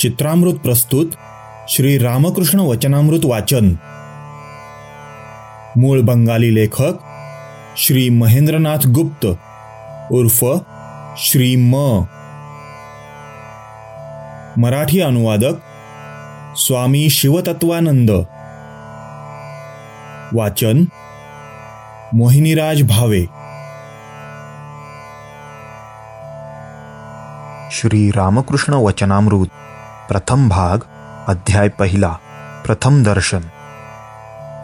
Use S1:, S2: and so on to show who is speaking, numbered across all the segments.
S1: चित्रामृत प्रस्तुत श्री रामकृष्ण वचनामृत वाचन. मूळ बंगाली लेखक श्री महेंद्रनाथ गुप्त उर्फ श्री म. मराठी अनुवादक स्वामी शिवतत्वानंद. वाचन मोहिनीराज भावे.
S2: श्री रामकृष्ण वचनामृत. प्रथम भाग अध्याय पहिला प्रथम दर्शन.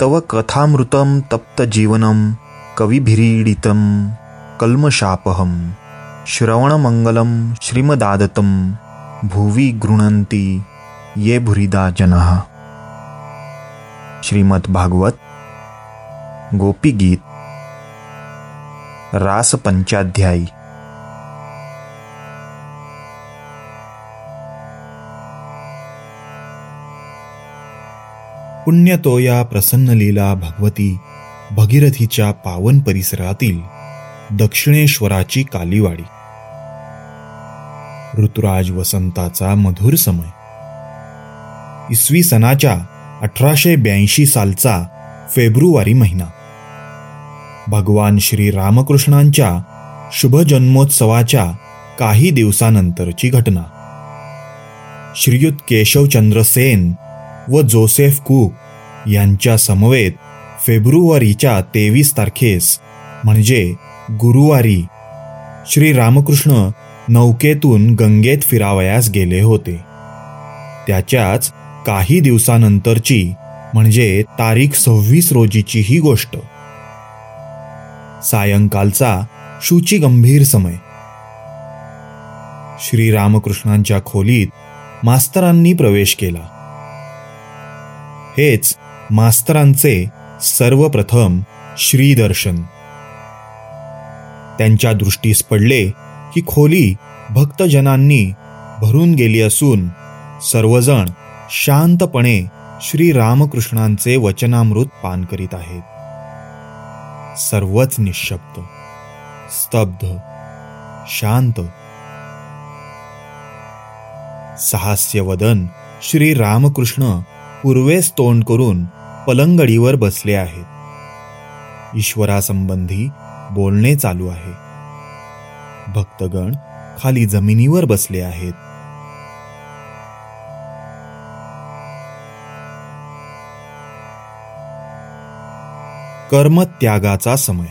S2: तव कथामृतं तप्त जीवनं कविभिरीडितं कल्मशापहं श्रवणमङ्गलं श्रीमदादतं भुवि गृह्णन्ति ये भुरिदा जनाः. श्रीमद्भागवत गोपीगीत. रासपंचाध्यायी
S1: पुण्यतो या प्रसन्नलीला भगवती भगीरथीच्या पावन परिसरातील दक्षिणेश्वराची कालीवाडी. ऋतुराज वसंताचा मधुर समय. इसवी सनाच्या अठराशे ब्याऐंशी सालचा फेब्रुवारी महिना. भगवान श्री रामकृष्णांच्या शुभ जन्मोत्सवाच्या काही दिवसानंतरची घटना. श्रीयुत केशवचंद्र सेन व जोसेफ कूक यांच्या समवेत फेब्रुवारीच्या तेवीस तारखेस म्हणजे गुरुवारी श्री रामकृष्ण नौकेतून गंगेत फिरावयास गेले होते. त्याच्याच काही दिवसानंतरची म्हणजे तारीख सव्वीस रोजीची ही गोष्ट. सायंकालचा शुची गंभीर समय. श्री रामकृष्णांच्या खोलीत मास्तरांनी प्रवेश केला. हेच मास्तरांचे सर्वप्रथम श्रीदर्शन. त्यांच्या दृष्टीस पडले की खोली भक्तजनांनी भरून गेली असून सर्वजण शांतपणे श्री रामकृष्णांचे वचनामृत पान करीत आहेत. सर्वच निशब्द स्तब्ध शांत. सहास्यवदन श्री रामकृष्ण पूर्वेस तोंड करून पलंगडीवर बसले आहेत. ईश्वरासंबंधी बोलणे चालू आहे. भक्तगण खाली जमिनीवर बसले आहेत. कर्मत्यागाचा समय.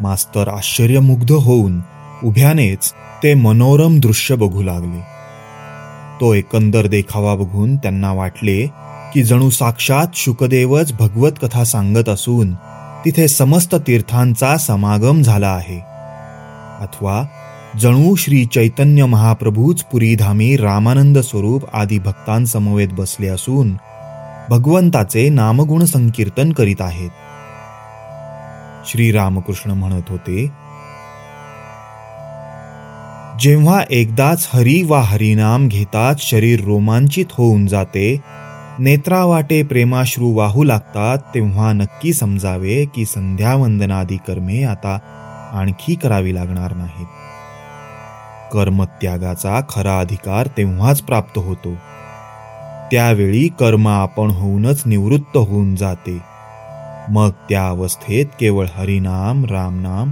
S1: मास्तर आश्चर्यमुग्ध होऊन उभ्यानेच ते मनोरम दृश्य बघू लागले. तो एकंदर देखावा बघून त्यांना वाटले की जणू साक्षात शुकदेवच भगवत कथा सांगत असून तिथे समस्त तीर्थांचा समागम झाला आहे. अथवा जणू श्री चैतन्य महाप्रभूच पुरीधामी रामानंद स्वरूप आदी भक्तांसमवेत बसले असून भगवंताचे नामगुण संकीर्तन करीत आहेत. श्री रामकृष्ण म्हणत होते जेव्हा एकदाच हरी वा हरिनाम घेतात शरीर रोमांचित होऊन जाते. नेत्रावाटे प्रेमाश्रू वाहू लागतात तेव्हा नक्की समजावे की संध्यावंदनादी कर्मे आता आणखी करावी लागणार नाहीत. कर्मत्यागाचा खरा अधिकार तेव्हाच प्राप्त होतो. त्यावेळी कर्म आपण होऊनच निवृत्त होऊन जाते. मग त्या अवस्थेत केवळ हरिनाम रामनाम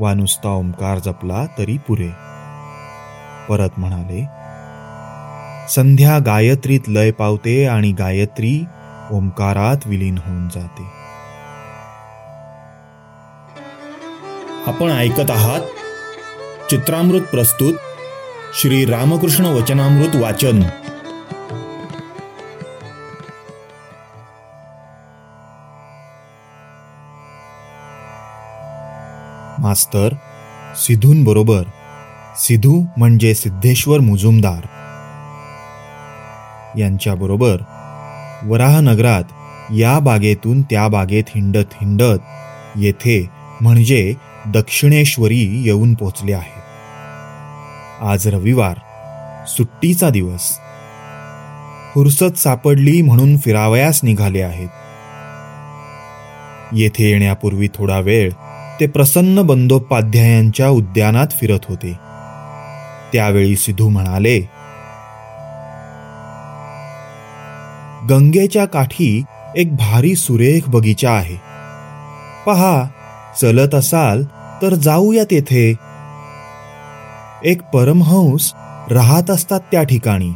S1: वा नुसता ओंकार जपला तरी पुरे. परत म्हणाले संध्या गायत्रीत लय पावते आणि गायत्री ओंकारात विलीन होऊन जाते. आपण ऐकत आहात चित्रामृत प्रस्तुत श्री रामकृष्ण वचनामृत वाचन. मास्तर सिद्धूंबरोबर सिद्धू म्हणजे सिद्धेश्वर मुजुमदार. यांच्याबरोबर वराहनगरात या बागेतून त्या बागेत हिंडत हिंडत येथे म्हणजे दक्षिणेश्वरी येऊन पोचले आहे. आज रविवार सुट्टीचा दिवस. फुरसत सापडली म्हणून फिरावयास निघाले आहेत. येथे येण्यापूर्वी थोडा वेळ ते प्रसन्न बंदोपाध्यायांच्या उद्यानात फिरत होते. त्यावेळी सिद्धू म्हणाले गंगेच्या काठी एक भारी सुरेख बगीचा आहे. पहा चलत असाल तर जाऊया तेथे एक परमहंस राहत असतात त्या ठिकाणी.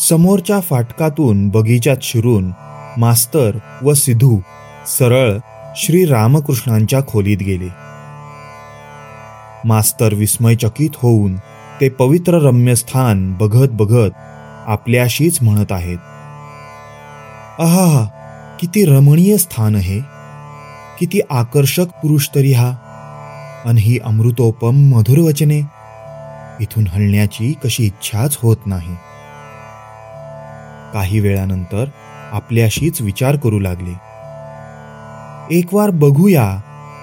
S1: समोरच्या फाटकातून बगीचात शिरून मास्तर व सिधू सरळ श्री रामकृष्णांच्या खोलीत गेले. मास्तर विस्मयचकित होऊन ते पवित्र रम्य स्थान बघत बघत आपल्याशीच म्हणत आहेत. आहा किती रमणीय स्थान आहे. किती आकर्षक पुरुष तरी हा. आणि ही अमृतोपम मधुर वचने. इथून हलण्याची कशी इच्छाच होत नाही. काही वेळानंतर आपल्याशीच विचार करू लागले. एक वार बघूया.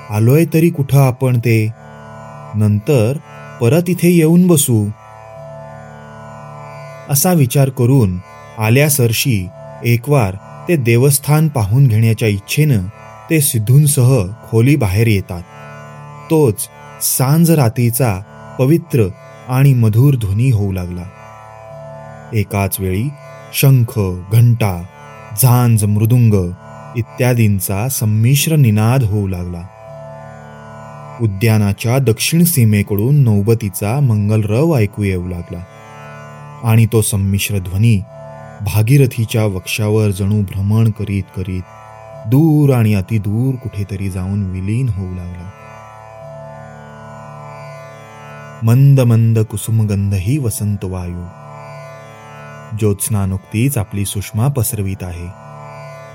S1: आलोय तरी कुठं आपण ते? नंतर परत इथे येऊन बसू. असा विचार करून आल्या सरशी एकवार ते देवस्थान पाहून घेण्याच्या इच्छेनं ते सिद्धूंसह खोली बाहेर येतात. तोच सांज रात्रीचा पवित्र आणि मधुर ध्वनी होऊ लागला. एकाच वेळी शंख घंटा झांज मृदुंग इत्यादींचा संमिश्र निनाद होऊ लागला. उद्यानाच्या दक्षिण सीमेकडून नौबतीचा मंगलरव ऐकू येऊ लागला. आणि तो संमिश्र ध्वनी भागीरथीच्या वक्षावर जणू भ्रमण करीत करीत दूर आणि अतिदूर कुठेतरी जाऊन विलीन होऊ लागला. मंद मंद कुसुमगंधही वसंत वायू. ज्योत्स्ना नुकतीच आपली सुषमा पसरवीत आहे.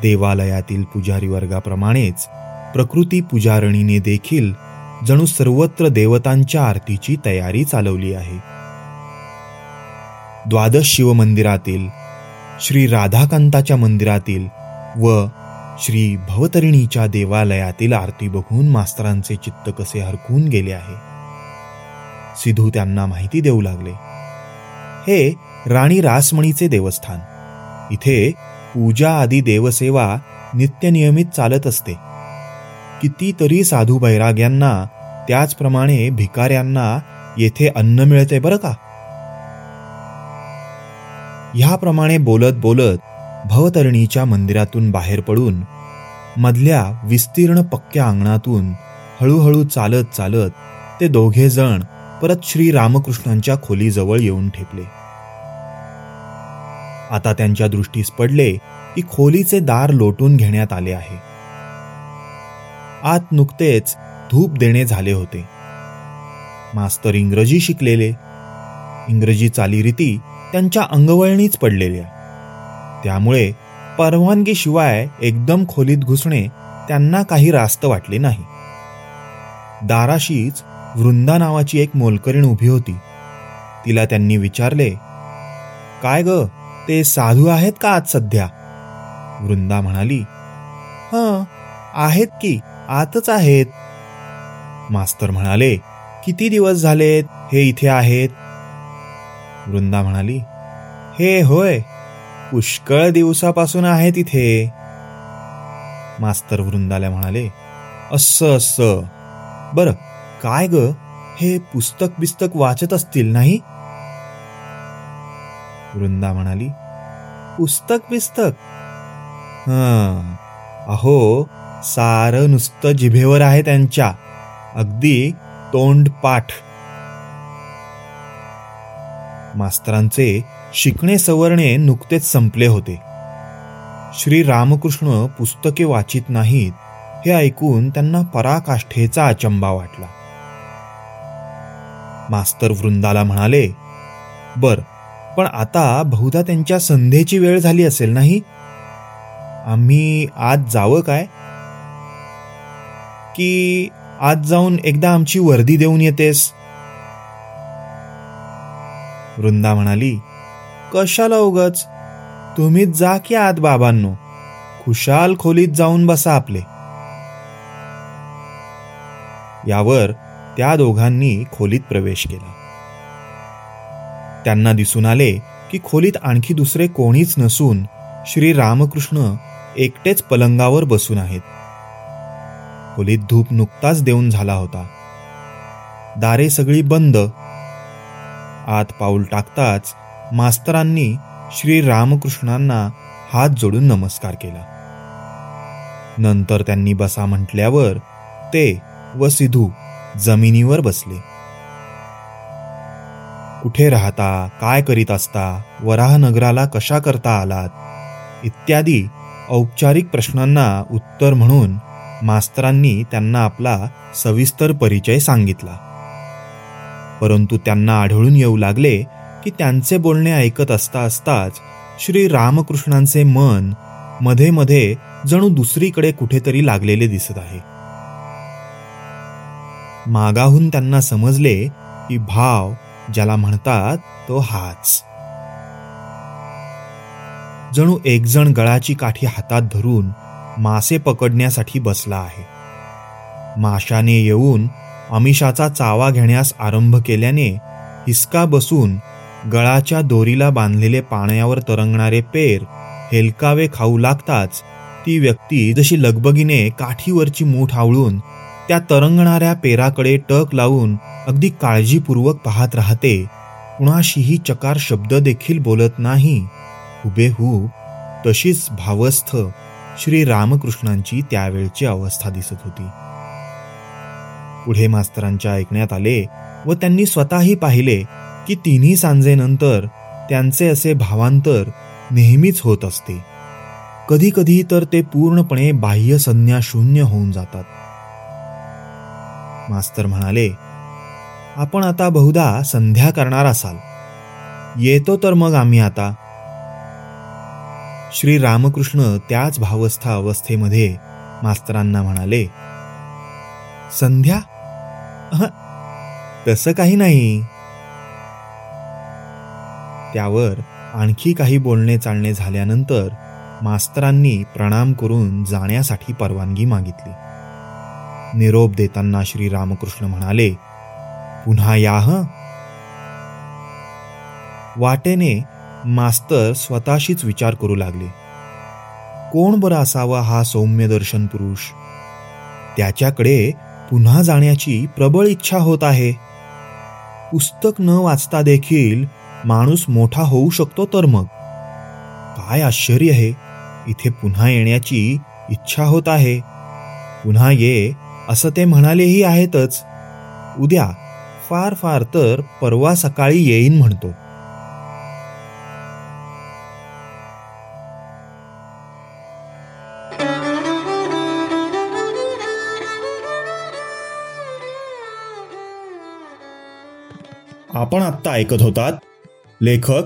S1: देवालयातील पुजारी वर्गाप्रमाणेच प्रकृती पुजारणीने देखील जणू सर्वत्र देवतांच्या आरतीची तयारी चालवली आहे. द्वादश शिवमंदिरातील श्री राधाकांताच्या मंदिरातील व श्री भवतरिणीच्या देवालयातील आरती बघून मास्तरांचे चित्त कसे हरकून गेले आहे. सिधू त्यांना माहिती देऊ लागले. हे राणी रासमणीचे देवस्थान. इथे पूजा आदी देवसेवा नित्यनियमित चालत असते. कितीतरी साधू बैराग्यांना त्याचप्रमाणे भिकाऱ्यांना येथे अन्न मिळते बरं का? ह्याप्रमाणे बोलत बोलत भवतरणीच्या मंदिरातून बाहेर पडून मधल्या विस्तीर्ण पक्क्या अंगणातून हळूहळू चालत चालत ते दोघे जण परत श्री रामकृष्णांच्या खोलीजवळ येऊन ठेपले. आता त्यांच्या दृष्टीस पडले की खोलीचे दार लोटून घेण्यात आले आहे. आत नुकतेच धूप देणे झाले होते. मास्तर इंग्रजी शिकलेले. इंग्रजी चालीरीती त्यांच्या अंगवळणीच पडलेल्या. त्यामुळे परवानगीशिवाय एकदम खोलीत घुसणे त्यांना काही रास्त वाटले नाही. दाराशीच वृंदा नावाची एक मोलकरीण उभी होती. तिला त्यांनी विचारले काय ग ते साधू आहेत का आज सध्या? वृंदा म्हणाली हं आहेत की. आतच आहेत. मास्तर म्हणाले किती दिवस झालेत? हे इथे आहेत. वृंदा म्हणाली हे होय पुष्कळ दिवसापासून आहेत इथे. मास्तर वृंदाला म्हणाले असं असं. बर काय ग? हे पुस्तक बिस्तक वाचत असतील नाही? वृंदा म्हणाली पुस्तक बिस्तक? हं. अहो सारं नुसतं जिभेवर आहे त्यांच्या. अगदी तोंड पाठ मास्तरांचे शिकणे सवरणे नुकतेच संपले होते. श्री रामकृष्ण पुस्तके वाचित नाहीत हे ऐकून त्यांना पराकाष्ठेचा अचंबा वाटला. मास्तर वृंदाला म्हणाले बर पण आता बहुधा त्यांच्या संध्येची वेळ झाली असेल नाही? आम्ही आज जावं काय? की आत जाऊन एकदा आमची वर्दी देऊन येतेस? वृंदा म्हणाली कशाला उगच? तुम्हीच जा की आत बाबांनो. खुशाल खोलीत जाऊन बसा आपले. यावर त्या दोघांनी खोलीत प्रवेश केला. त्यांना दिसून आले की खोलीत आणखी दुसरे कोणीच नसून श्री रामकृष्ण एकटेच पलंगावर बसून आहेत. खोलीत धूप नुकताच देऊन झाला होता. दारे सगळी बंद. आत पाऊल टाकताच मास्तरांनी श्री रामकृष्णांना हात जोडून नमस्कार केला. नंतर त्यांनी बसा म्हटल्यावर ते व सिधू जमिनीवर बसले. कुठे राहता काय करीत असता वराहनगराला कशा करता आलात इत्यादी औपचारिक प्रश्नांना उत्तर म्हणून मास्तरांनी त्यांना आपला सविस्तर परिचय सांगितला. परंतु त्यांना आढळून येऊ लागले की त्यांचे बोलणे ऐकत असता असताच श्री रामकृष्णांचे मनमध्ये मध्ये जणू दुसरीकडे कुठेतरी लागलेले दिसत आहे. मागाहून त्यांना समजले की भाव ज्याला म्हणतात तो हाच. जणू एकजण गळाची काठी हातात धरून मासे पकडण्यासाठी बसला आहे. माशाने येऊन अमिषाचा चावा घेण्यास आरंभ केल्याने हिसका बसून गळाच्या दोरीला बांधलेले पाण्यावर तरंगणारे पेर हेलकावे खाऊ लागताच ती व्यक्ती जशी लगबगीने काठीवरची मूठ आवळून त्या तरंगणाऱ्या पेराकडे टक लावून अगदी काळजीपूर्वक पाहत राहते कुणाशीही चकार शब्द देखील बोलत नाही. हुबेहूब तशीच भावस्थ श्री रामकृष्णांची त्यावेळची अवस्था दिसत होती. पुढे मास्तरांच्या ऐकण्यात आले व त्यांनी स्वतःही पाहिले की तिन्ही सांजेनंतर त्यांचे असे भावांतर नेहमीच होत असते. कधी कधी तर ते पूर्णपणे बाह्य संज्ञा शून्य होऊन जातात. मास्तर म्हणाले आपण आता बहुधा संध्या करणार असाल. येतो तर मग आम्ही आता. श्री रामकृष्ण त्याच भावस्था अवस्थेमध्ये मास्तरांना म्हणाले संध्या? तसं काही नाही. त्यावर आणखी काही बोलणे चालणे झाल्यानंतर मास्तरांनी प्रणाम करून जाण्यासाठी परवानगी मागितली. निरोप देताना श्री रामकृष्ण म्हणाले पुन्हा या ह. वाटेने मास्तर स्वतःशीच विचार करू लागले. कोण बरं असावा हा सौम्य दर्शन पुरुष? त्याच्याकडे पुन्हा जाण्याची प्रबळ इच्छा होत आहे. पुस्तक न वाचता देखील माणूस मोठा होऊ शकतो तर मग? काय आश्चर्य आहे. इथे पुन्हा येण्याची इच्छा होत आहे. पुन्हा ये असं ते म्हणालेही आहेतच. उद्या फार फार तर परवा सकाळी येईन म्हणतो. आपण आत्ता ऐकत होतात. लेखक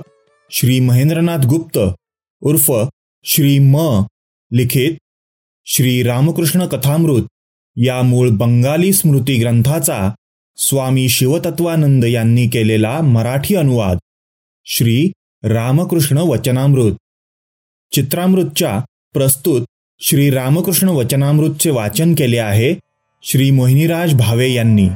S1: श्री महेंद्रनाथ गुप्त उर्फ श्री म. लिखित श्री रामकृष्ण कथामृत या मूळ बंगाली स्मृती ग्रंथाचा स्वामी शिवतत्वानंद यांनी केलेला मराठी अनुवाद. श्री रामकृष्ण वचनामृत. चित्रामृतच्या प्रस्तुत श्री रामकृष्ण वचनामृतचे वाचन केले आहे श्री मोहिनीराज भावे यांनी.